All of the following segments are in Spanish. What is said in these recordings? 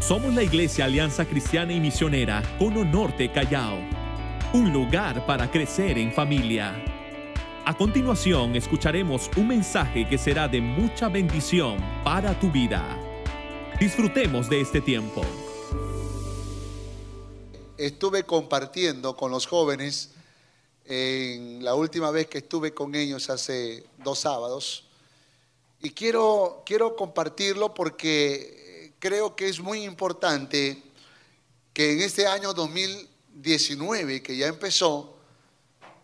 Somos la Iglesia Alianza Cristiana y Misionera Cono Norte Callao, un lugar para crecer en familia. A continuación escucharemos un mensaje que será de mucha bendición para tu vida. Disfrutemos de este tiempo. Estuve compartiendo con los jóvenes en la última vez que estuve con ellos hace dos sábados y quiero, quiero compartirlo porque creo que es muy importante que en este año 2019 que ya empezó,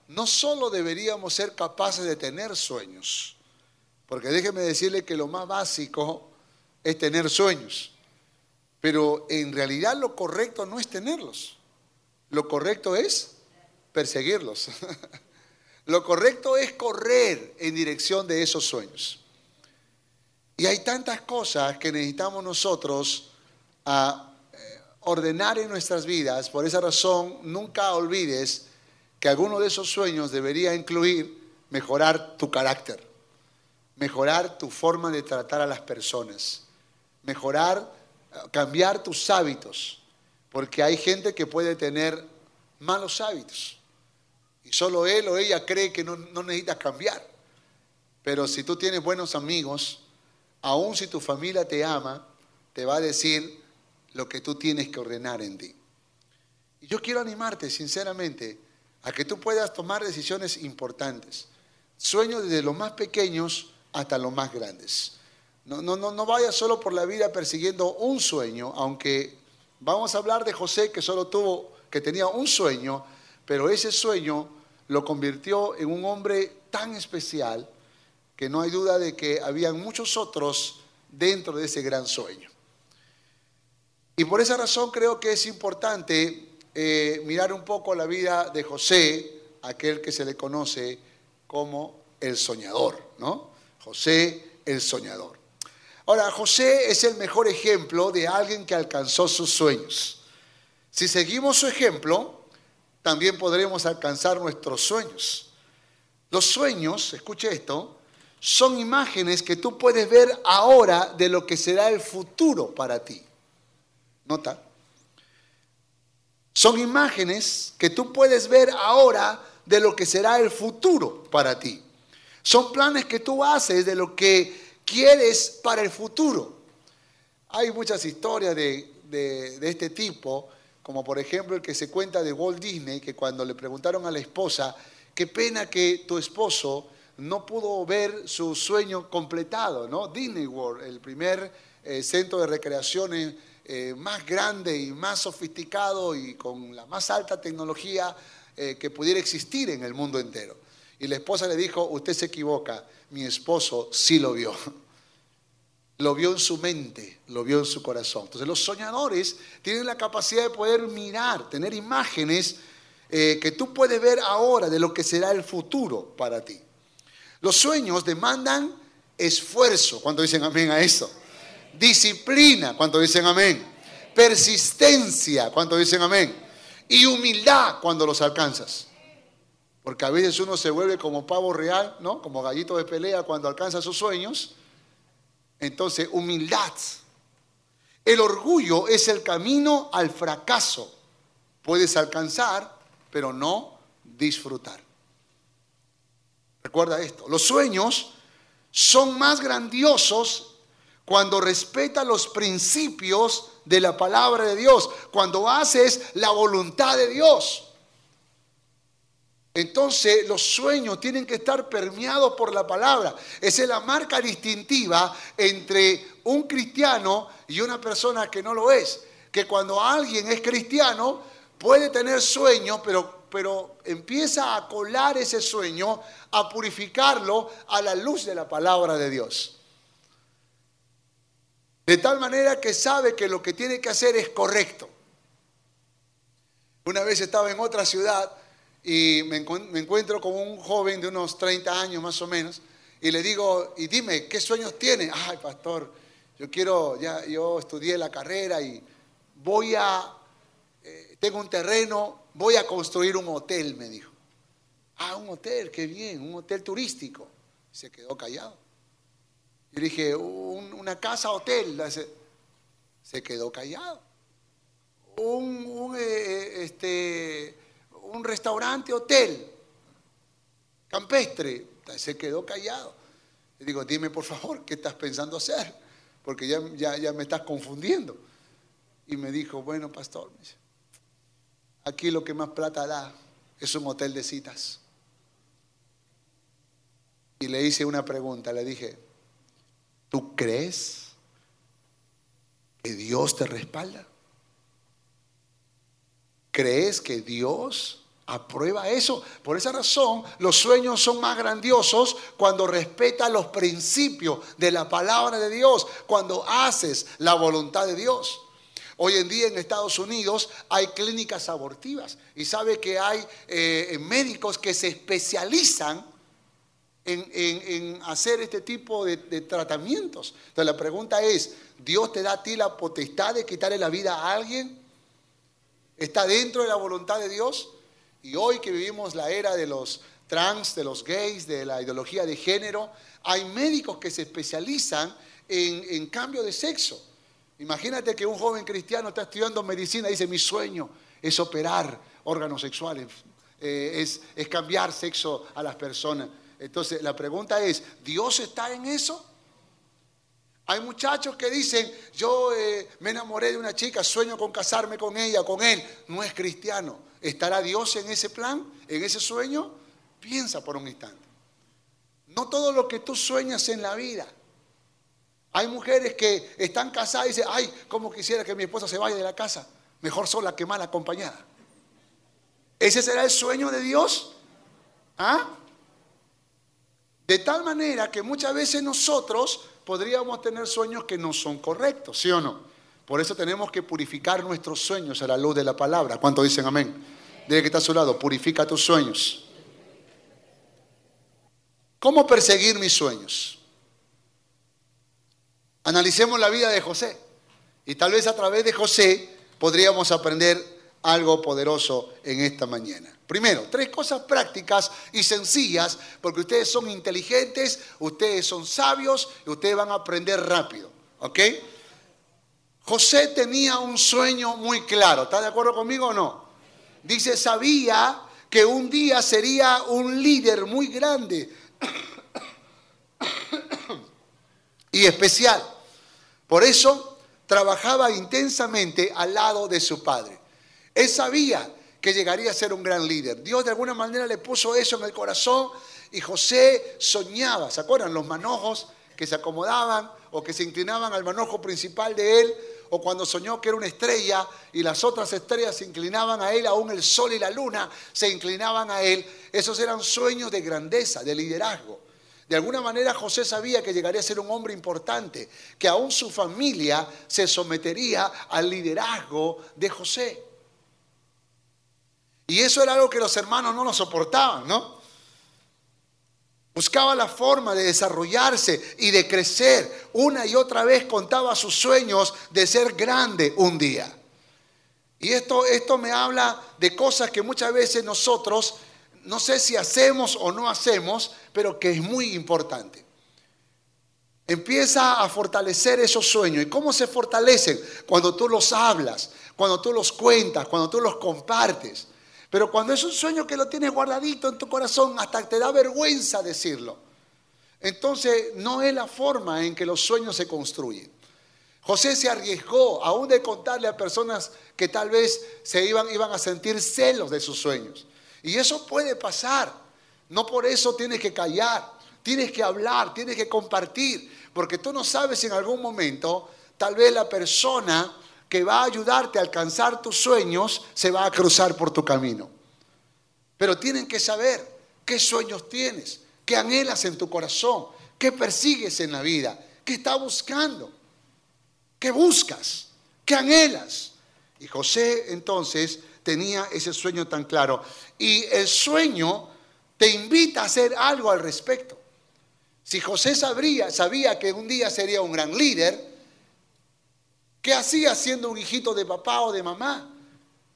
no solo deberíamos ser capaces de tener sueños, porque déjeme decirle que lo más básico es tener sueños, pero en realidad lo correcto no es tenerlos, lo correcto es perseguirlos. lo correcto es correr en dirección de esos sueños. Y hay tantas cosas que necesitamos nosotros a eh, ordenar en nuestras vidas. Por esa razón, nunca olvides que alguno de esos sueños debería incluir mejorar tu carácter, mejorar tu forma de tratar a las personas, mejorar, eh, cambiar tus hábitos, porque hay gente que puede tener malos hábitos y solo él o ella cree que no, no necesitas cambiar. Pero si tú tienes buenos amigos, aun si tu familia te ama, te va a decir lo que tú tienes que ordenar en ti. Y yo quiero animarte, sinceramente, a que tú puedas tomar decisiones importantes. Sueños desde los más pequeños hasta los más grandes. No, no, no, no vayas solo por la vida persiguiendo un sueño, aunque vamos a hablar de José que solo tuvo, que tenía un sueño, pero ese sueño lo convirtió en un hombre tan especial que no hay duda de que habían muchos otros dentro de ese gran sueño. Y por esa razón creo que es importante eh, mirar un poco la vida de José, aquel que se le conoce como el soñador, ¿no? José el soñador. Ahora, José es el mejor ejemplo de alguien que alcanzó sus sueños. Si seguimos su ejemplo, también podremos alcanzar nuestros sueños. Los sueños, escuche esto, son imágenes que tú puedes ver ahora de lo que será el futuro para ti. ¿Nota? Son imágenes que tú puedes ver ahora de lo que será el futuro para ti. Son planes que tú haces de lo que quieres para el futuro. Hay muchas historias de, de este tipo, como por ejemplo el que se cuenta de Walt Disney, que cuando le preguntaron a la esposa, qué pena que tu esposo no pudo ver su sueño completado, ¿no? Disney World, el primer eh, centro de recreaciones eh, más grande y más sofisticado y con la más alta tecnología eh, que pudiera existir en el mundo entero. Y la esposa le dijo, usted se equivoca, mi esposo sí lo vio. Lo vio en su mente, lo vio en su corazón. Entonces los soñadores tienen la capacidad de poder mirar, tener imágenes que tú puedes ver ahora de lo que será el futuro para ti. Los sueños demandan esfuerzo, cuando dicen amén a eso. Disciplina, cuando dicen amén. Persistencia, cuando dicen amén. Y humildad cuando los alcanzas. Porque a veces uno se vuelve como pavo real, ¿no? Como gallito de pelea cuando alcanza sus sueños. Entonces, humildad. El orgullo es el camino al fracaso. Puedes alcanzar, pero no disfrutar. Recuerda esto, los sueños son más grandiosos cuando respeta los principios de la palabra de Dios, cuando haces la voluntad de Dios. Entonces los sueños tienen que estar permeados por la palabra. Esa es la marca distintiva entre un cristiano y una persona que no lo es. Que cuando alguien es cristiano puede tener sueños, pero pero empieza a colar ese sueño, a purificarlo a la luz de la palabra de Dios. De tal manera que sabe que lo que tiene que hacer es correcto. Una vez estaba en otra ciudad y me, encuentro con un joven de unos 30 años más o menos y le digo, y dime, ¿qué sueños tiene? Ay, pastor, yo quiero, ya yo estudié la carrera y voy a, tengo un terreno voy a construir un hotel, me dijo. Ah, un hotel, qué bien, un hotel turístico. Se quedó callado. Yo dije, una casa hotel. Se quedó callado. Un, eh, este, un restaurante, hotel, campestre, se quedó callado. Le digo, dime por favor, ¿qué estás pensando hacer? Porque ya, ya, ya me estás confundiendo. Y me dijo, bueno, pastor, aquí lo que más plata da es un hotel de citas. Y le hice una pregunta, le dije, ¿tú crees que Dios te respalda? ¿Crees que Dios aprueba eso? Por esa razón, los sueños son más grandiosos cuando respetas los principios de la palabra de Dios, cuando haces la voluntad de Dios. Hoy en día en Estados Unidos hay clínicas abortivas y sabe que hay eh, médicos que se especializan en, hacer este tipo de, de, tratamientos. Entonces la pregunta es, ¿Dios te da a ti la potestad de quitarle la vida a alguien? ¿Está dentro de la voluntad de Dios? Y hoy que vivimos la era de los trans, de los gays, de la ideología de género, hay médicos que se especializan en, cambio de sexo. Imagínate que un joven cristiano está estudiando medicina y dice, mi sueño es operar órganos sexuales, eh, es, es cambiar sexo a las personas. Entonces, la pregunta es, ¿Dios está en eso? Hay muchachos que dicen, yo eh, me enamoré de una chica, sueño con casarme con ella, con él. No es cristiano. ¿Estará Dios en ese plan, en ese sueño? Piensa por un instante. No todo lo que tú sueñas en la vida. Hay mujeres que están casadas y dicen, ay, ¿cómo quisiera que mi esposa se vaya de la casa? Mejor sola que mal acompañada. ¿Ese será el sueño de Dios? ¿Ah? De tal manera que muchas veces nosotros podríamos tener sueños que no son correctos, ¿sí o no? Por eso tenemos que purificar nuestros sueños a la luz de la palabra. ¿Cuántos dicen amén? Dile que está a su lado, purifica tus sueños. ¿Cómo perseguir mis sueños? Analicemos la vida de José. Y tal vez a través de José podríamos aprender algo poderoso en esta mañana. Primero, tres cosas prácticas y sencillas, porque ustedes son inteligentes, ustedes son sabios y ustedes van a aprender rápido. ¿Ok? José tenía un sueño muy claro. ¿Está de acuerdo conmigo o no? Dice, sabía que un día sería un líder muy grande y especial. Por eso trabajaba intensamente al lado de su padre. Él sabía que llegaría a ser un gran líder. Dios de alguna manera le puso eso en el corazón y José soñaba, ¿se acuerdan? Los manojos que se acomodaban o que se inclinaban al manojo principal de él, o cuando soñó que era una estrella y las otras estrellas se inclinaban a él, aún el sol y la luna se inclinaban a él. Esos eran sueños de grandeza, de liderazgo. De alguna manera José sabía que llegaría a ser un hombre importante, que aún su familia se sometería al liderazgo de José. Y eso era algo que los hermanos no lo soportaban, ¿no? Buscaba la forma de desarrollarse y de crecer. Una y otra vez contaba sus sueños de ser grande un día. Y esto, esto me habla de cosas que muchas veces nosotros, no sé si hacemos o no hacemos, pero que es muy importante. Empieza a fortalecer esos sueños. ¿Y cómo se fortalecen? Cuando tú los hablas, cuando tú los cuentas, cuando tú los compartes. Pero cuando es un sueño que lo tienes guardadito en tu corazón, hasta te da vergüenza decirlo. Entonces no es la forma en que los sueños se construyen. José se arriesgó aún de contarle a personas que tal vez se iban, iban a sentir celos de sus sueños. Y eso puede pasar. No por eso tienes que callar, tienes que hablar, tienes que compartir, porque tú no sabes en algún momento tal vez la persona que va a ayudarte a alcanzar tus sueños se va a cruzar por tu camino. Pero tienen que saber qué sueños tienes, qué anhelas en tu corazón, qué persigues en la vida, qué estás buscando, qué buscas, qué anhelas. Y José entonces tenía ese sueño tan claro. Y el sueño te invita a hacer algo al respecto. Si José sabría, sabía que un día sería un gran líder, ¿Qué hacía siendo un hijito de papá o de mamá?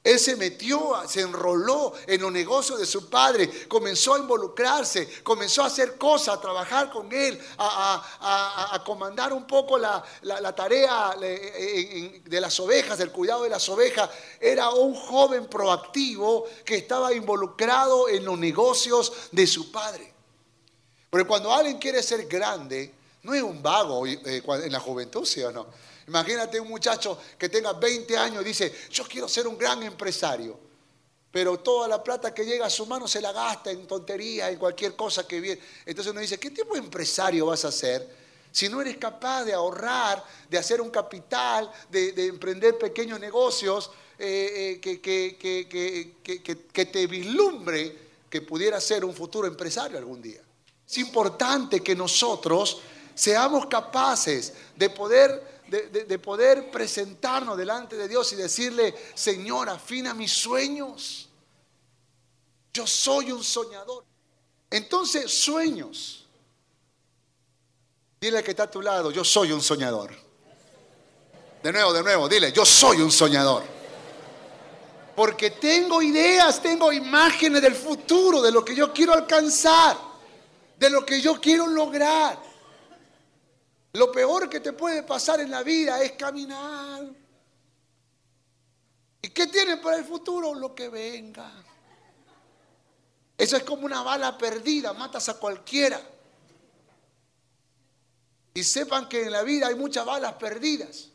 Él se metió, se enroló en los negocios de su padre, comenzó a involucrarse, comenzó a hacer cosas, a trabajar con él, a, comandar un poco la, tarea de las ovejas, del cuidado de las ovejas. Era un joven proactivo que estaba involucrado en los negocios de su padre. Porque cuando alguien quiere ser grande, no es un vago eh, en la juventud, ¿sí o no? Imagínate un muchacho que tenga 20 años y dice, yo quiero ser un gran empresario, pero toda la plata que llega a su mano se la gasta en tonterías, en cualquier cosa que viene. Entonces uno dice, ¿qué tipo de empresario vas a ser? Si no eres capaz de ahorrar, de hacer un capital, de, emprender pequeños negocios, eh, eh, que, que te vislumbre que pudiera ser un futuro empresario algún día. Es importante que nosotros seamos capaces de poder de, poder presentarnos delante de Dios y decirle, Señor, afina mis sueños. Yo soy un soñador. Entonces, sueños. Dile que está a tu lado, yo soy un soñador. De nuevo, de nuevo, dile, yo soy un soñador. Porque tengo ideas, tengo imágenes del futuro, de lo que yo quiero alcanzar, de lo que yo quiero lograr. Lo peor que te puede pasar en la vida es caminar. ¿Y qué tienes para el futuro? Lo que venga. Eso es como una bala perdida, matas a cualquiera. Y sepan que en la vida hay muchas balas perdidas.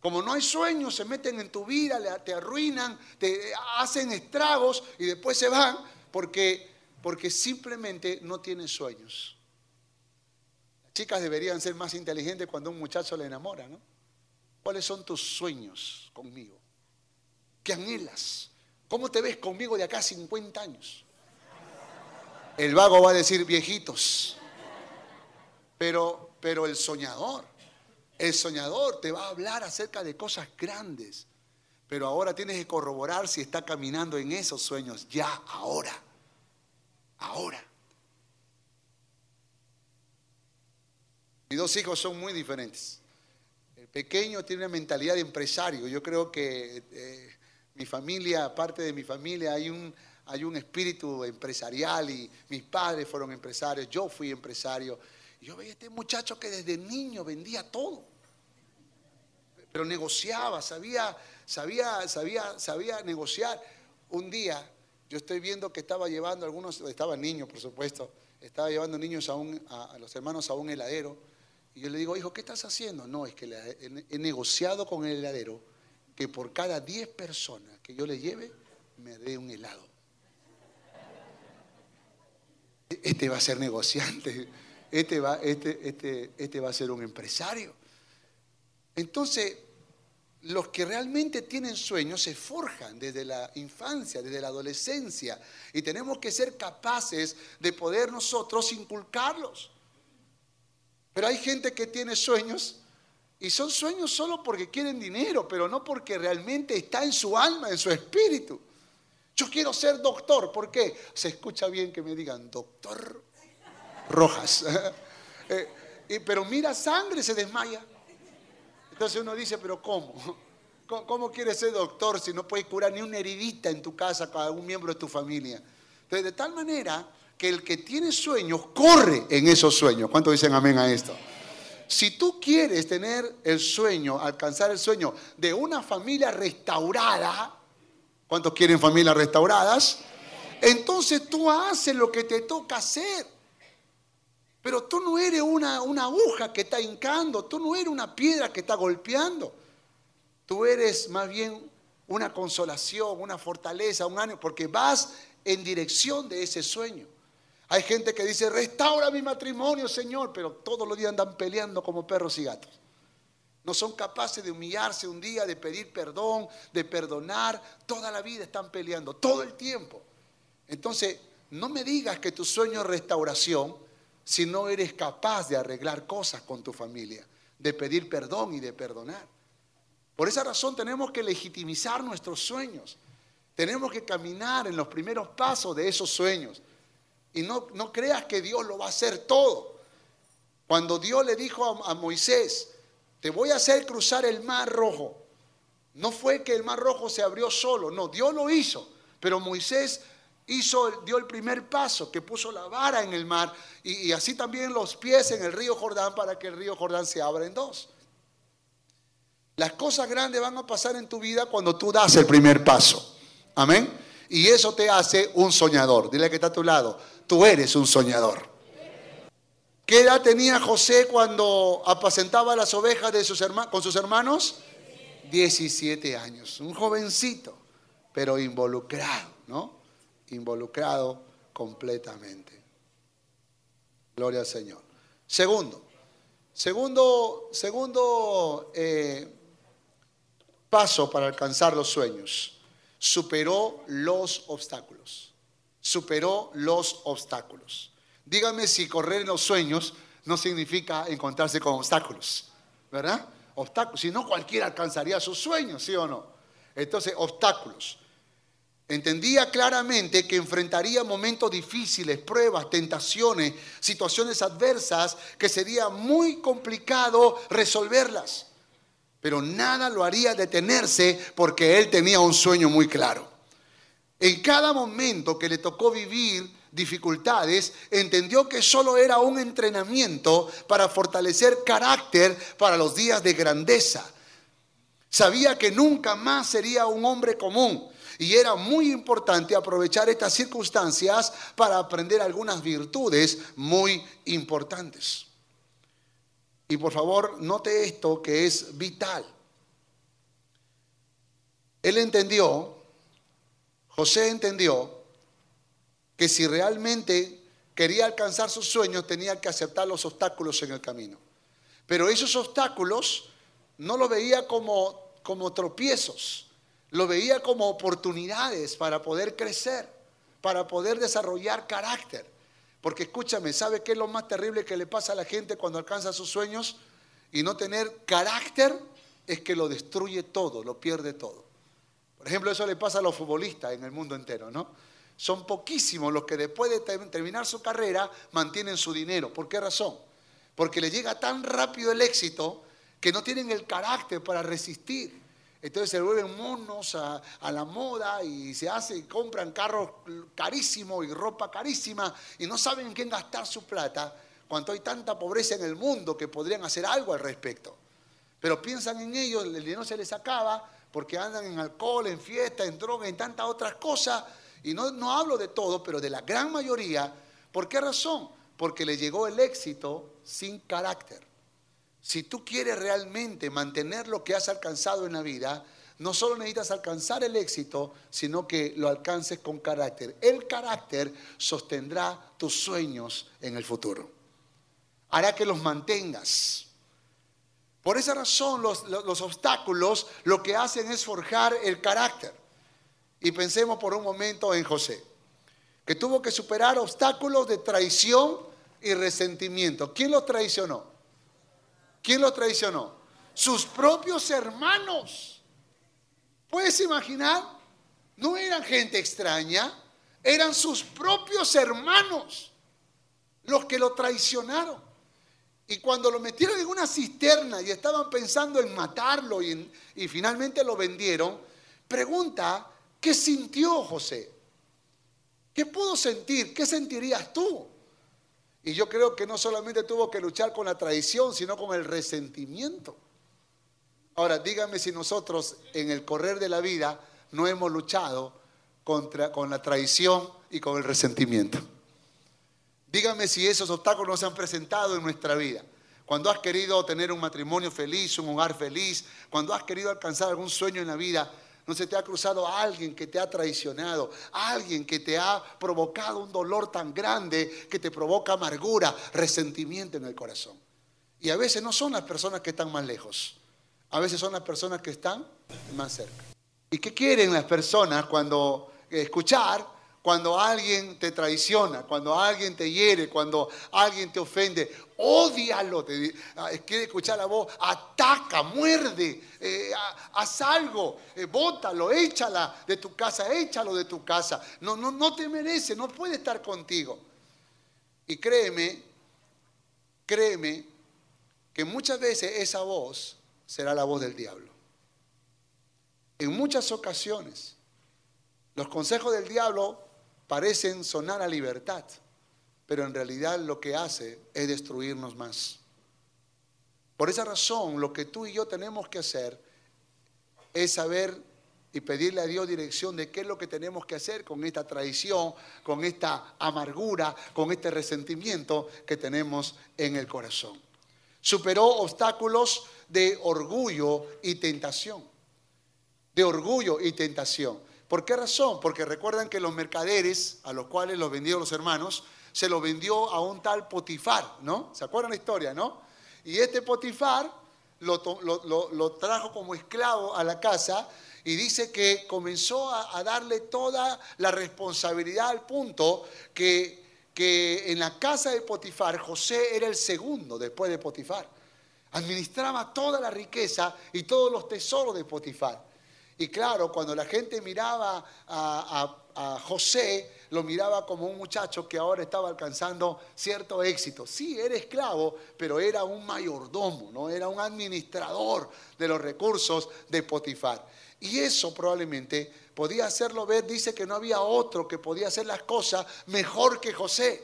Como no hay sueños, se meten en tu vida, te arruinan, te hacen estragos y después se van porque, porque simplemente no tienen sueños chicas deberían ser más inteligentes cuando un muchacho le enamora, ¿no? ¿Cuáles son tus sueños conmigo? ¿Qué anhelas? ¿Cómo te ves conmigo de acá a 50 años? El vago va a decir viejitos. Pero, pero el soñador, el soñador te va a hablar acerca de cosas grandes. Pero ahora tienes que corroborar si está caminando en esos sueños ya, ahora. Ahora. Mis dos hijos son muy diferentes. El pequeño tiene una mentalidad de empresario. Yo creo que eh, mi familia, aparte de mi familia, hay un, hay un espíritu empresarial y mis padres fueron empresarios, yo fui empresario. Yo veía este muchacho que desde niño vendía todo, pero negociaba, sabía, sabía, sabía, sabía negociar. Un día yo estoy viendo que estaba llevando algunos, estaba niño por supuesto, estaba llevando niños a, un, a los hermanos a un heladero y yo le digo, hijo, ¿qué estás haciendo? No, es que he negociado con el heladero que por cada 10 personas que yo le lleve, me dé un helado. Este va a ser negociante, este va, este, este, este va a ser un empresario. Entonces, los que realmente tienen sueños se forjan desde la infancia, desde la adolescencia, y tenemos que ser capaces de poder nosotros inculcarlos. Pero hay gente que tiene sueños y son sueños solo porque quieren dinero, pero no porque realmente está en su alma, en su espíritu. Yo quiero ser doctor, ¿por qué? Se escucha bien que me digan, doctor Rojas. Eh, pero mira sangre, se desmaya. Entonces uno dice, pero ¿cómo? ¿Cómo quieres ser doctor si no puedes curar ni una heridita en tu casa con algún miembro de tu familia? Entonces, de tal manera que el que tiene sueños corre en esos sueños. ¿Cuántos dicen amén a esto? Si tú quieres tener el sueño, alcanzar el sueño de una familia restaurada, ¿cuántos quieren familias restauradas? Entonces tú haces lo que te toca hacer. Pero tú no eres una, una aguja que está hincando, tú no eres una piedra que está golpeando. Tú eres más bien una consolación, una fortaleza, un ánimo, porque vas en dirección de ese sueño. Hay gente que dice, restaura mi matrimonio, Señor, pero todos los días andan peleando como perros y gatos. No son capaces de humillarse un día, de pedir perdón, de perdonar. Toda la vida están peleando, todo el tiempo. Entonces, no me digas que tu sueño es restauración si no eres capaz de arreglar cosas con tu familia, de pedir perdón y de perdonar. Por esa razón tenemos que legitimizar nuestros sueños. Tenemos que caminar en los primeros pasos de esos sueños. Y no, no creas que Dios lo va a hacer todo. Cuando Dios le dijo a, Moisés, te voy a hacer cruzar el mar rojo, No fue que el mar rojo se abrió solo, no, Dios lo hizo, pero Moisés hizo, dio el primer paso, que puso la vara en el mar y, y así también los pies en el río Jordán para que el río Jordán se abra en dos. Las cosas grandes van a pasar en tu vida cuando tú das el primer paso. Amén. Y eso te hace un soñador. Dile que está a tu lado. Tú eres un soñador. ¿Qué edad tenía José cuando apacentaba las ovejas de sus con sus hermanos? 17 años. Un jovencito, pero involucrado, ¿no? Involucrado completamente. Gloria al Señor. Segundo, segundo, segundo eh, paso para alcanzar los sueños. Superó los obstáculos. Superó los obstáculos. Dígame si correr en los sueños no significa encontrarse con obstáculos, ¿verdad? Obstáculos. Si no, cualquiera alcanzaría sus sueños, ¿sí o no? Entonces, obstáculos. Entendía claramente que enfrentaría momentos difíciles, pruebas, tentaciones, situaciones adversas que sería muy complicado resolverlas pero nada lo haría detenerse porque él tenía un sueño muy claro. En cada momento que le tocó vivir dificultades, entendió que solo era un entrenamiento para fortalecer carácter para los días de grandeza. Sabía que nunca más sería un hombre común y era muy importante aprovechar estas circunstancias para aprender algunas virtudes muy importantes. Y por favor, note esto que es vital. Él entendió, José entendió, que si realmente quería alcanzar sus sueños tenía que aceptar los obstáculos en el camino. Pero esos obstáculos no lo veía como, como tropiezos, lo veía como oportunidades para poder crecer, para poder desarrollar carácter. Porque escúchame, ¿sabe qué es lo más terrible que le pasa a la gente cuando alcanza sus sueños? Y no tener carácter es que lo destruye todo, lo pierde todo. Por ejemplo, eso le pasa a los futbolistas en el mundo entero, ¿no? Son poquísimos los que después de terminar su carrera mantienen su dinero. ¿Por qué razón? Porque le llega tan rápido el éxito que no tienen el carácter para resistir. Entonces se vuelven monos a, la moda y se hace, compran carros carísimos y ropa carísima y no saben en quién gastar su plata cuando hay tanta pobreza en el mundo que podrían hacer algo al respecto. Pero piensan en ellos, el dinero se les acaba porque andan en alcohol, en fiesta, en droga, en tantas otras cosas. Y no, no hablo de todo, pero de la gran mayoría. ¿Por qué razón? Porque le llegó el éxito sin carácter. Si tú quieres realmente mantener lo que has alcanzado en la vida, no solo necesitas alcanzar el éxito, sino que lo alcances con carácter. El carácter sostendrá tus sueños en el futuro. Hará que los mantengas. Por esa razón los, los, obstáculos lo que hacen es forjar el carácter. Y pensemos por un momento en José, que tuvo que superar obstáculos de traición y resentimiento. ¿Quién lo traicionó? ¿Quién lo traicionó? Sus propios hermanos. ¿Puedes imaginar? No eran gente extraña, eran sus propios hermanos los que lo traicionaron. Y cuando lo metieron en una cisterna y estaban pensando en matarlo y, finalmente lo vendieron, pregunta, ¿qué sintió José? ¿Qué pudo sentir? ¿Qué sentirías tú? Y yo creo que no solamente tuvo que luchar con la traición, sino con el resentimiento. Ahora, dígame si nosotros en el correr de la vida no hemos luchado contra, con la traición y con el resentimiento. Dígame si esos obstáculos no se han presentado en nuestra vida. Cuando has querido tener un matrimonio feliz, un hogar feliz, cuando has querido alcanzar algún sueño en la vida, no se te ha cruzado alguien que te ha traicionado, alguien que te ha provocado un dolor tan grande que te provoca amargura, resentimiento en el corazón. Y a veces no son las personas que están más lejos, a veces son las personas que están más cerca. ¿Y qué quieren las personas cuando escuchar cuando alguien te traiciona, cuando alguien te hiere, cuando alguien te ofende, odialo, ah, quiere escuchar la voz, ataca, muerde, eh, haz algo, eh, bótalo, échala de tu casa, échalo de tu casa. No, no, no te merece, no puede estar contigo. Y créeme, créeme que muchas veces esa voz será la voz del diablo. En muchas ocasiones, los consejos del diablo parecen sonar a libertad, pero en realidad lo que hace es destruirnos más. Por esa razón, lo que tú y yo tenemos que hacer es saber y pedirle a Dios dirección de qué es lo que tenemos que hacer con esta traición, con esta amargura, con este resentimiento que tenemos en el corazón. Superó obstáculos de orgullo y tentación. De orgullo y tentación. ¿Por qué razón? Porque recuerdan que los mercaderes a los cuales los vendieron los hermanos, se los vendió a un tal Potifar, ¿no? ¿Se acuerdan la historia, no? Y este Potifar lo, lo trajo como esclavo a la casa y dice que comenzó a, darle toda la responsabilidad al punto que, que en la casa de Potifar José era el segundo después de Potifar. Administraba toda la riqueza y todos los tesoros de Potifar. Y claro, cuando la gente miraba a, José, lo miraba como un muchacho que ahora estaba alcanzando cierto éxito. Sí, era esclavo, pero era un mayordomo, ¿no? Era un administrador de los recursos de Potifar. Y eso probablemente podía hacerlo ver, dice que no había otro que podía hacer las cosas mejor que José.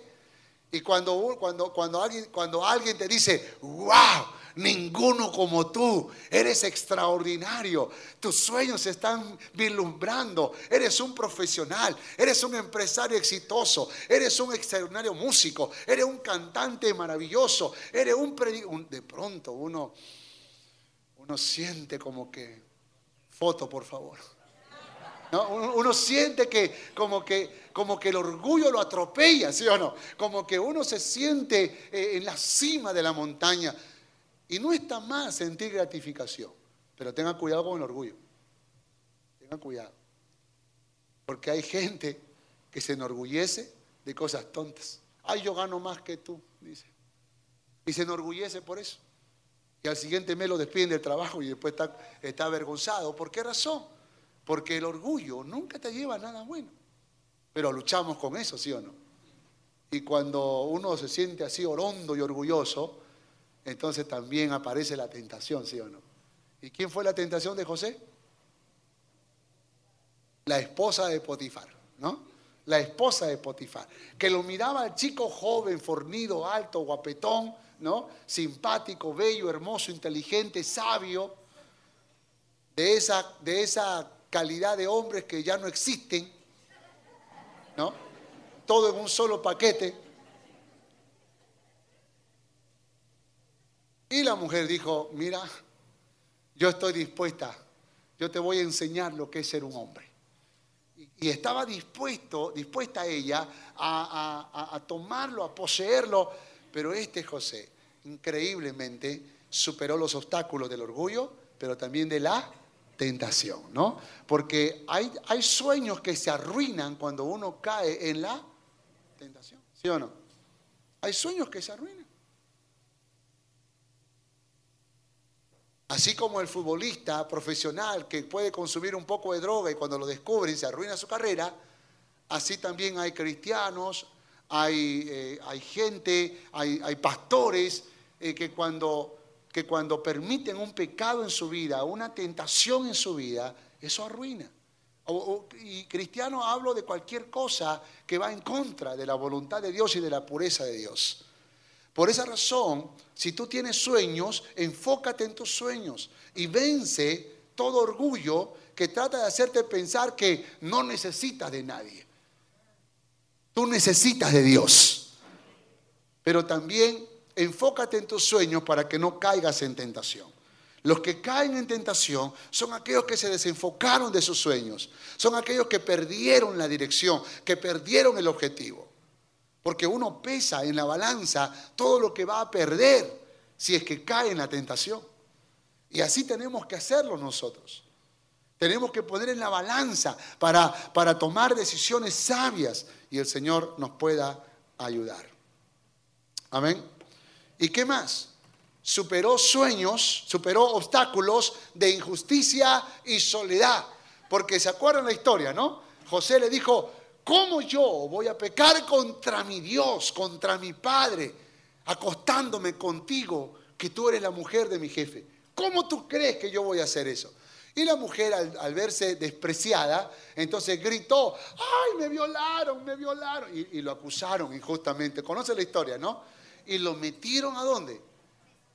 Y cuando, cuando, cuando, alguien, cuando alguien te dice, wow, ninguno como tú, eres extraordinario, tus sueños se están vislumbrando, eres un profesional, eres un empresario exitoso, eres un extraordinario músico, eres un cantante maravilloso, eres un, un de pronto uno, uno siente como que Foto, por favor. Uno, siente que como, que como que el orgullo lo atropella, ¿sí o no? Como que uno se siente eh, en la cima de la montaña. Y no está mal sentir gratificación, pero tenga cuidado con el orgullo. Tenga cuidado. Porque hay gente que se enorgullece de cosas tontas. Ay, yo gano más que tú, dice. Y se enorgullece por eso. Y al siguiente mes lo despiden del trabajo y después está, avergonzado. ¿Por qué razón? Porque el orgullo nunca te lleva a nada bueno. Pero luchamos con eso, ¿sí o no? Y cuando uno se siente así orondo y orgulloso, entonces también aparece la tentación, ¿sí o no? ¿Y quién fue la tentación de José? La esposa de Potifar, ¿no? La esposa de Potifar, que lo miraba al chico joven, fornido, alto, guapetón, ¿no? Simpático, bello, hermoso, inteligente, sabio, de esa, de esa calidad de hombres que ya no existen, ¿no? Todo en un solo paquete. Y la mujer dijo, mira, yo estoy dispuesta, yo te voy a enseñar lo que es ser un hombre. Y estaba dispuesto, dispuesta ella a, a tomarlo, a poseerlo pero este José, increíblemente, superó los obstáculos del orgullo, pero también de la tentación, ¿no? Porque hay, hay sueños que se arruinan cuando uno cae en la tentación, ¿sí o no? Hay sueños que se arruinan. Así como el futbolista profesional que puede consumir un poco de droga y cuando lo descubren se arruina su carrera, así también hay cristianos, hay, eh, gente, hay, hay pastores eh, que, cuando, que cuando permiten un pecado en su vida, una tentación en su vida, eso arruina. y cristiano hablo de cualquier cosa que va en contra de la voluntad de Dios y de la pureza de Dios. Por esa razón, si tú tienes sueños, enfócate en tus sueños y vence todo orgullo que trata de hacerte pensar que no necesitas de nadie. Tú necesitas de Dios. Pero también enfócate en tus sueños para que no caigas en tentación. Los que caen en tentación son aquellos que se desenfocaron de sus sueños. Son aquellos que perdieron la dirección, que perdieron el objetivo. Porque uno pesa en la balanza todo lo que va a perder si es que cae en la tentación. Y así tenemos que hacerlo nosotros. Tenemos que poner en la balanza para, para tomar decisiones sabias y el Señor nos pueda ayudar. Amén. ¿Y qué más? Superó sueños, superó obstáculos de injusticia y soledad. Porque se acuerdan la historia, ¿no? José le dijo, ¿cómo yo voy a pecar contra mi Dios, contra mi Padre, acostándome contigo, que tú eres la mujer de mi jefe? ¿Cómo tú crees que yo voy a hacer eso? Y la mujer al, verse despreciada, entonces gritó, ay, me violaron, me violaron. Y, y lo acusaron injustamente. Conoce la historia, ¿no? Y lo metieron a dónde?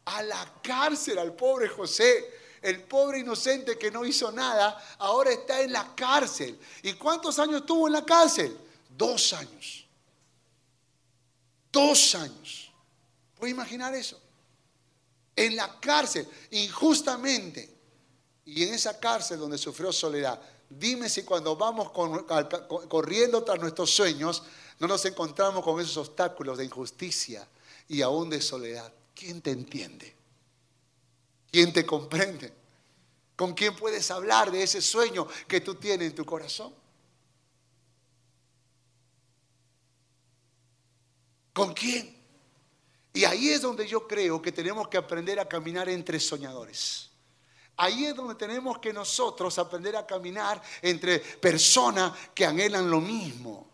A la cárcel al pobre José. El pobre inocente que no hizo nada, ahora está en la cárcel. ¿Y cuántos años estuvo en la cárcel? Dos años. Dos años. ¿Puede imaginar eso? En la cárcel, injustamente y en esa cárcel donde sufrió soledad. Dime si cuando vamos corriendo tras nuestros sueños no nos encontramos con esos obstáculos de injusticia y aún de soledad. ¿Quién te entiende? ¿Quién te comprende? ¿Con quién puedes hablar de ese sueño que tú tienes en tu corazón? ¿Con quién? Y ahí es donde yo creo que tenemos que aprender a caminar entre soñadores. Ahí es donde tenemos que nosotros aprender a caminar entre personas que anhelan lo mismo.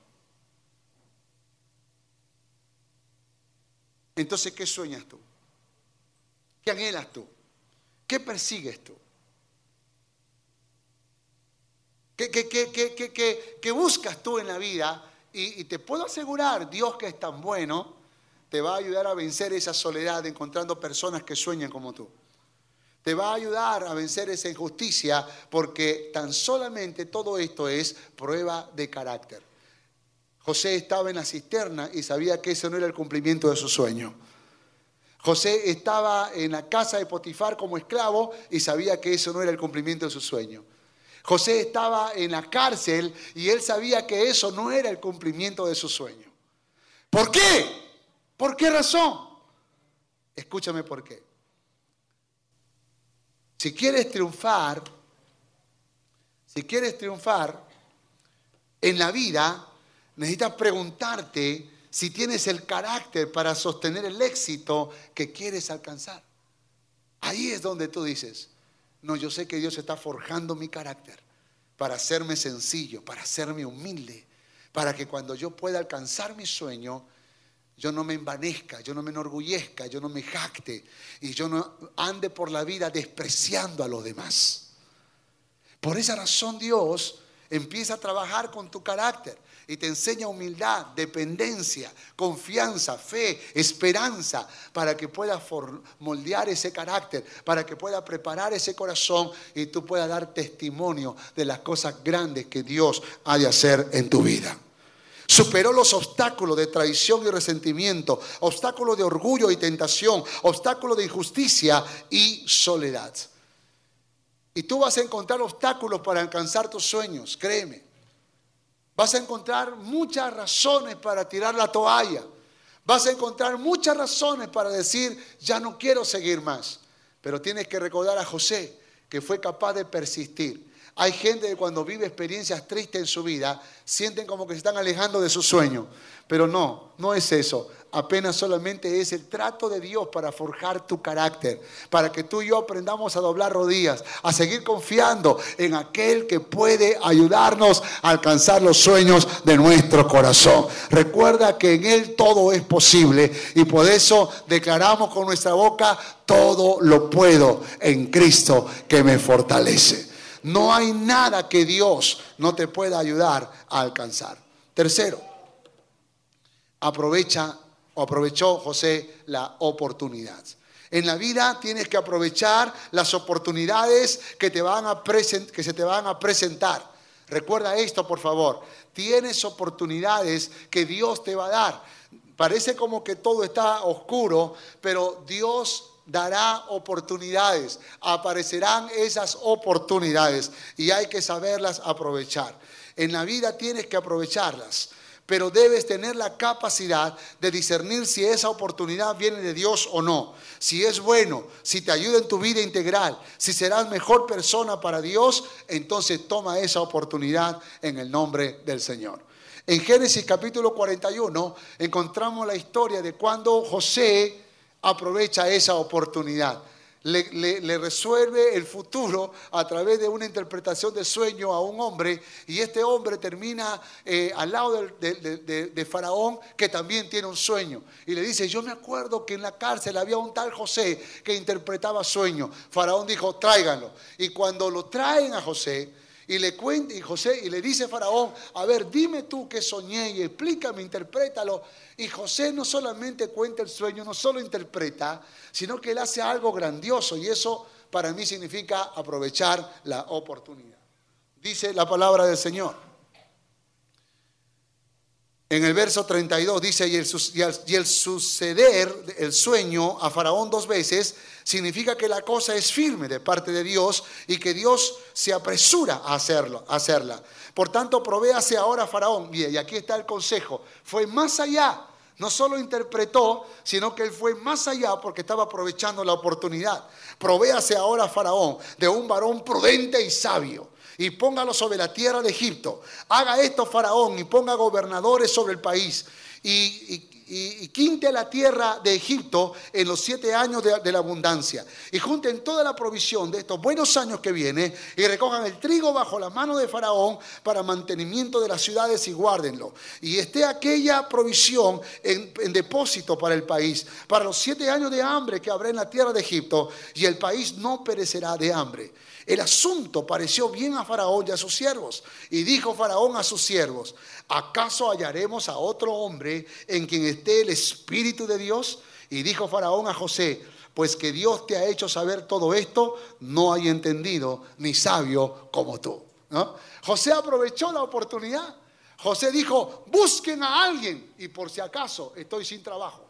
Entonces, ¿qué sueñas tú? ¿Qué anhelas tú? ¿Qué persigues tú? ¿Qué, qué, buscas tú en la vida? Y, y te puedo asegurar, Dios que es tan bueno, te va a ayudar a vencer esa soledad encontrando personas que sueñan como tú te va a ayudar a vencer esa injusticia porque tan solamente todo esto es prueba de carácter. José estaba en la cisterna y sabía que ese no era el cumplimiento de su sueño. José estaba en la casa de Potifar como esclavo y sabía que eso no era el cumplimiento de su sueño. José estaba en la cárcel y él sabía que eso no era el cumplimiento de su sueño. ¿Por qué? ¿Por qué razón? Escúchame por qué. Si quieres triunfar, si quieres triunfar en la vida, necesitas preguntarte si tienes el carácter para sostener el éxito que quieres alcanzar. Ahí es donde tú dices, no, yo sé que Dios está forjando mi carácter para hacerme sencillo, para hacerme humilde, para que cuando yo pueda alcanzar mi sueño, yo no me envanezca, yo no me enorgullezca, yo no me jacte y yo no ande por la vida despreciando a los demás. Por esa razón Dios empieza a trabajar con tu carácter y te enseña humildad, dependencia, confianza, fe, esperanza, para que puedas moldear ese carácter, para que pueda preparar ese corazón y tú puedas dar testimonio de las cosas grandes que Dios ha de hacer en tu vida. Superó los obstáculos de traición y resentimiento, obstáculos de orgullo y tentación, obstáculos de injusticia y soledad. Y tú vas a encontrar obstáculos para alcanzar tus sueños, créeme. Vas a encontrar muchas razones para tirar la toalla. Vas a encontrar muchas razones para decir, ya no quiero seguir más. Pero tienes que recordar a José, que fue capaz de persistir. Hay gente que cuando vive experiencias tristes en su vida, sienten como que se están alejando de su sueño. Pero no, no es eso. Apenas solamente es el trato de Dios para forjar tu carácter, para que tú y yo aprendamos a doblar rodillas, a seguir confiando en aquel que puede ayudarnos a alcanzar los sueños de nuestro corazón. Recuerda que en Él todo es posible y por eso declaramos con nuestra boca, todo lo puedo en Cristo que me fortalece. No hay nada que Dios no te pueda ayudar a alcanzar. Tercero, aprovecha o aprovechó José la oportunidad. En la vida tienes que aprovechar las oportunidades que, te van a que se te van a presentar. Recuerda esto, por favor. Tienes oportunidades que Dios te va a dar. Parece como que todo está oscuro, pero Dios dará oportunidades, aparecerán esas oportunidades y hay que saberlas aprovechar. En la vida tienes que aprovecharlas, pero debes tener la capacidad de discernir si esa oportunidad viene de Dios o no, si es bueno, si te ayuda en tu vida integral, si serás mejor persona para Dios, entonces toma esa oportunidad en el nombre del Señor. En Génesis capítulo 41 encontramos la historia de cuando José aprovecha esa oportunidad. le, resuelve el futuro a través de una interpretación de sueño a un hombre y este hombre termina eh, al lado de, de, Faraón que también tiene un sueño y le dice, yo me acuerdo que en la cárcel había un tal José que interpretaba sueños. Faraón dijo, tráiganlo. Y cuando lo traen a José, y le cuenta, y José, y le dice Faraón, a ver, dime tú qué soñé y explícame, interprétalo. Y José no solamente cuenta el sueño, no solo interpreta, sino que él hace algo grandioso y eso para mí significa aprovechar la oportunidad. Dice la palabra del Señor. En el verso 32 dice, y el, suceder el sueño a Faraón dos veces significa que la cosa es firme de parte de Dios y que Dios se apresura a, hacerlo, a hacerla. Por tanto, provéase ahora a Faraón. y aquí está el consejo. Fue más allá. No solo interpretó, sino que él fue más allá porque estaba aprovechando la oportunidad. Provéase ahora a Faraón de un varón prudente y sabio y póngalo sobre la tierra de Egipto. Haga esto Faraón y ponga gobernadores sobre el país. Y, quinte la tierra de Egipto en los siete años de, la abundancia. Y junten toda la provisión de estos buenos años que vienen y recojan el trigo bajo la mano de Faraón para mantenimiento de las ciudades y guárdenlo. Y esté aquella provisión en depósito para el país, para los siete años de hambre que habrá en la tierra de Egipto, y el país no perecerá de hambre. El asunto pareció bien a Faraón y a sus siervos. Y dijo Faraón a sus siervos, ¿acaso hallaremos a otro hombre en quien esté el Espíritu de Dios? Y dijo Faraón a José, pues que Dios te ha hecho saber todo esto, no hay entendido ni sabio como tú. José aprovechó la oportunidad. José dijo, busquen a alguien y por si acaso estoy sin trabajo.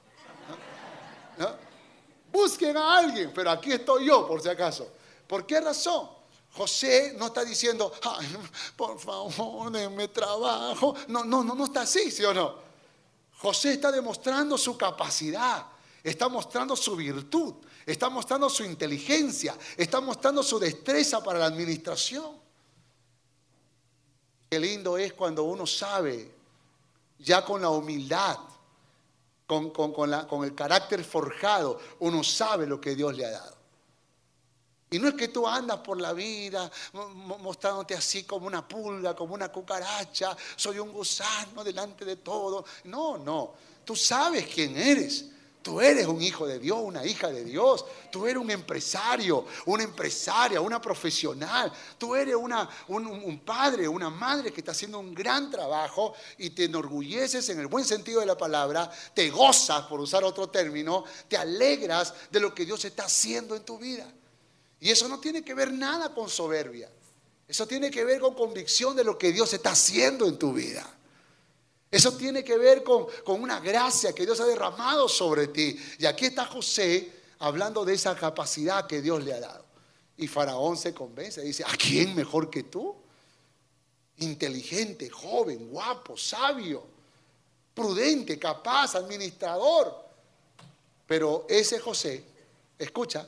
Busquen a alguien, pero aquí estoy yo por si acaso. ¿Por qué razón? José no está diciendo, por favor, denme trabajo. No, no, no, no está así, ¿sí o no? José está demostrando su capacidad, está mostrando su virtud, está mostrando su inteligencia, está mostrando su destreza para la administración. Qué lindo es cuando uno sabe, ya con la humildad, con el carácter forjado, uno sabe lo que Dios le ha dado. Y no es que tú andas por la vida mostrándote así como una pulga, como una cucaracha, soy un gusano delante de todo. No, no, tú sabes quién eres. Tú eres un hijo de Dios, una hija de Dios. Tú eres un empresario, una empresaria, una profesional. Tú eres una, un, un, padre, una madre que está haciendo un gran trabajo y te enorgulleces en el buen sentido de la palabra, te gozas, por usar otro término, te alegras de lo que Dios está haciendo en tu vida. Y eso no tiene que ver nada con soberbia. Eso tiene que ver con convicción de lo que Dios está haciendo en tu vida. Eso tiene que ver con, una gracia que Dios ha derramado sobre ti. Y aquí está José hablando de esa capacidad que Dios le ha dado. Y Faraón se convence, dice, ¿a quién mejor que tú? Inteligente, joven, guapo, sabio, prudente, capaz, administrador. Pero ese José, escucha,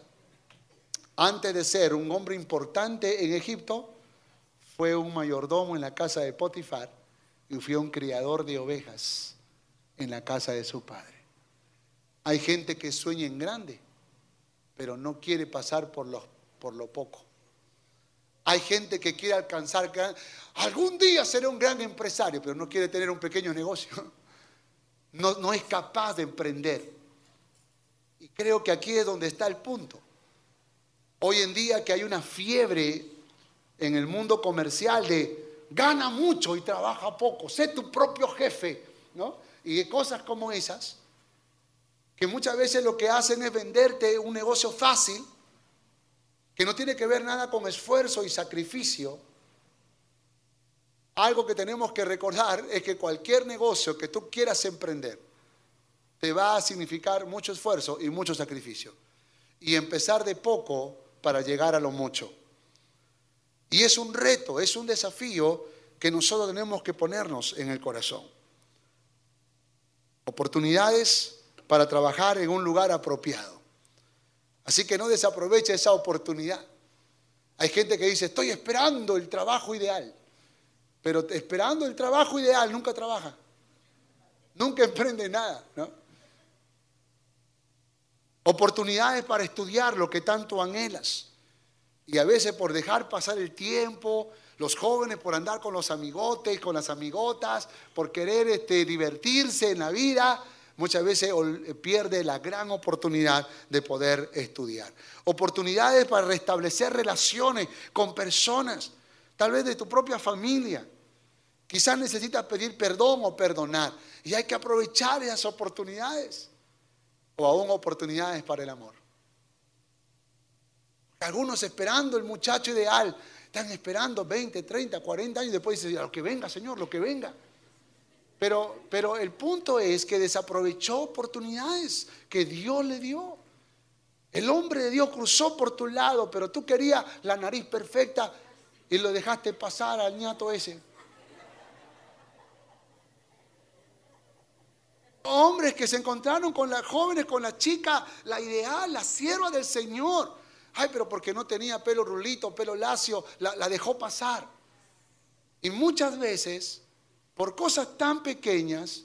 antes de ser un hombre importante en Egipto, fue un mayordomo en la casa de Potifar y fue un criador de ovejas en la casa de su padre. Hay gente que sueña en grande, pero no quiere pasar por lo, por lo poco. Hay gente que quiere alcanzar, algún día seré un gran empresario, pero no quiere tener un pequeño negocio. No, no es capaz de emprender. Y creo que aquí es donde está el punto. Hoy en día que hay una fiebre en el mundo comercial de gana mucho y trabaja poco, sé tu propio jefe, ¿no? Y cosas como esas, que muchas veces lo que hacen es venderte un negocio fácil, que no tiene que ver nada con esfuerzo y sacrificio. Algo que tenemos que recordar es que cualquier negocio que tú quieras emprender te va a significar mucho esfuerzo y mucho sacrificio. Y empezar de poco para llegar a lo mucho. Y es un reto, es un desafío que nosotros tenemos que ponernos en el corazón. Oportunidades para trabajar en un lugar apropiado. Así que no desaproveche esa oportunidad. Hay gente que dice, estoy esperando el trabajo ideal, pero esperando el trabajo ideal nunca trabaja, nunca emprende nada. ¿no? Oportunidades para estudiar lo que tanto anhelas. Y a veces por dejar pasar el tiempo, los jóvenes por andar con los amigotes, con las amigotas, por querer este, divertirse en la vida, muchas veces pierde la gran oportunidad de poder estudiar. Oportunidades para restablecer relaciones con personas, tal vez de tu propia familia. Quizás necesitas pedir perdón o perdonar. Y hay que aprovechar esas oportunidades. O aún oportunidades para el amor. Algunos esperando el muchacho ideal. Están esperando 20, 30, 40 años después dicen, lo que venga, Señor, lo que venga. Pero, pero el punto es que desaprovechó oportunidades que Dios le dio. El hombre de Dios cruzó por tu lado, pero tú querías la nariz perfecta y lo dejaste pasar al ñato ese. Hombres que se encontraron con las jóvenes, con la chica, la ideal, la sierva del Señor. Ay, pero porque no tenía pelo rulito, pelo lacio, la, dejó pasar. Y muchas veces, por cosas tan pequeñas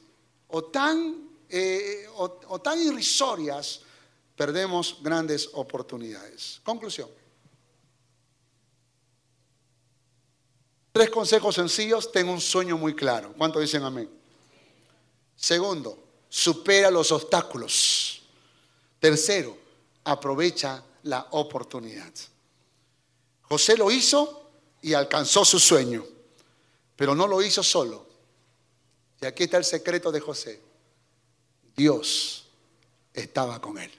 o tan, eh, o tan irrisorias, perdemos grandes oportunidades. Conclusión. Tres consejos sencillos, tengo un sueño muy claro. ¿Cuánto dicen amén? Segundo, supera los obstáculos. Tercero, aprovecha la oportunidad. José lo hizo y alcanzó su sueño, pero no lo hizo solo. Y aquí está el secreto de José. Dios estaba con él.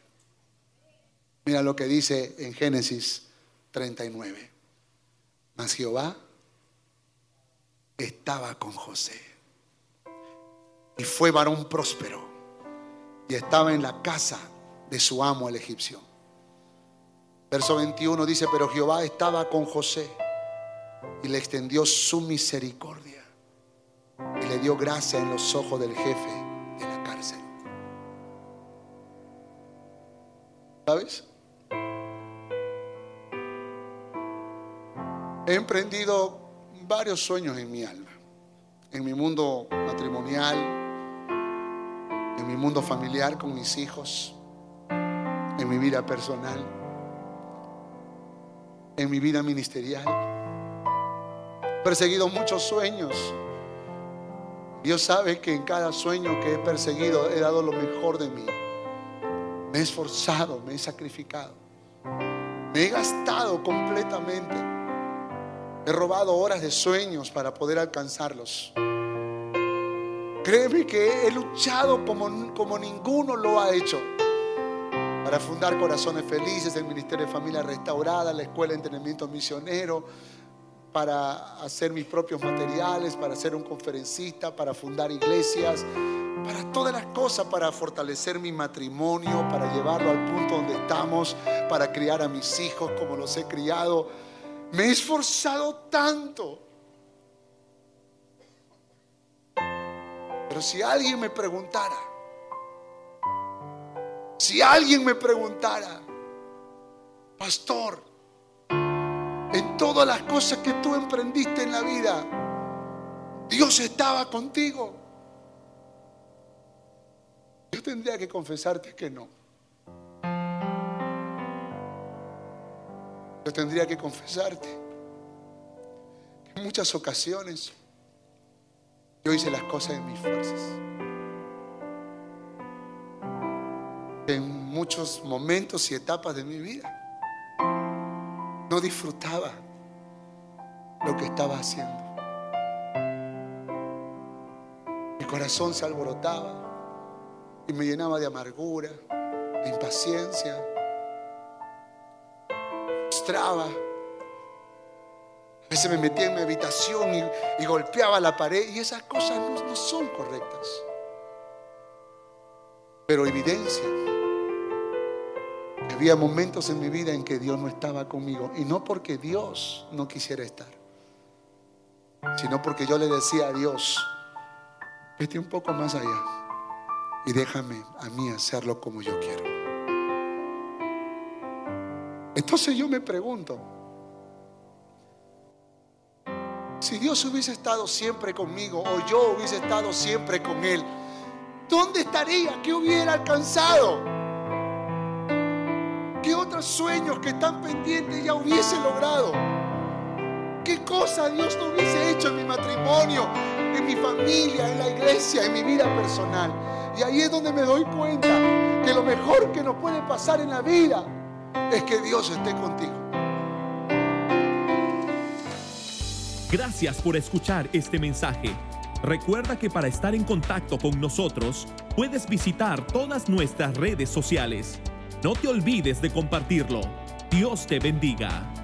Mira lo que dice en Génesis 39. Mas Jehová estaba con José y fue varón próspero y estaba en la casa de su amo el egipcio. Verso 21 dice, pero Jehová estaba con José y le extendió su misericordia y le dio gracia en los ojos del jefe de la cárcel. ¿Sabes? He emprendido varios sueños en mi alma, en mi mundo matrimonial, en mi mundo familiar con mis hijos, en mi vida personal, en mi vida ministerial. He perseguido muchos sueños. Dios sabe que en cada sueño que he perseguido he dado lo mejor de mí. Me he esforzado, me he sacrificado. Me he gastado completamente. He robado horas de sueños para poder alcanzarlos. Créeme que he luchado como, como ninguno lo ha hecho para fundar Corazones Felices, el Ministerio de Familia Restaurada, la Escuela de Entrenamiento Misionero, para hacer mis propios materiales, para ser un conferencista, para fundar iglesias, para todas las cosas, para fortalecer mi matrimonio, para llevarlo al punto donde estamos, para criar a mis hijos como los he criado. Me he esforzado tanto Si alguien me preguntara, si alguien me preguntara, pastor, en todas las cosas que tú emprendiste en la vida, Dios estaba contigo. Yo tendría que confesarte que no. Yo tendría que confesarte que en muchas ocasiones yo hice las cosas en mis fuerzas. En muchos momentos y etapas de mi vida no disfrutaba lo que estaba haciendo. Mi corazón se alborotaba y me llenaba de amargura, de impaciencia, frustraba a veces me metía en mi habitación y, golpeaba la pared y esas cosas no, son correctas. Pero evidencia que había momentos en mi vida en que Dios no estaba conmigo y no porque Dios no quisiera estar, sino porque yo le decía a Dios, vete un poco más allá y déjame a mí hacerlo como yo quiero. Entonces yo me pregunto, Si Dios hubiese estado siempre conmigo o yo hubiese estado siempre con Él, ¿dónde estaría? ¿Qué hubiera alcanzado? ¿Qué otros sueños que están pendientes ya hubiese logrado? ¿Qué cosa Dios no hubiese hecho en mi matrimonio, en mi familia, en la iglesia, en mi vida personal? Y ahí es donde me doy cuenta que lo mejor que nos puede pasar en la vida es que Dios esté contigo. Gracias por escuchar este mensaje. Recuerda que para estar en contacto con nosotros, puedes visitar todas nuestras redes sociales. No te olvides de compartirlo. Dios te bendiga.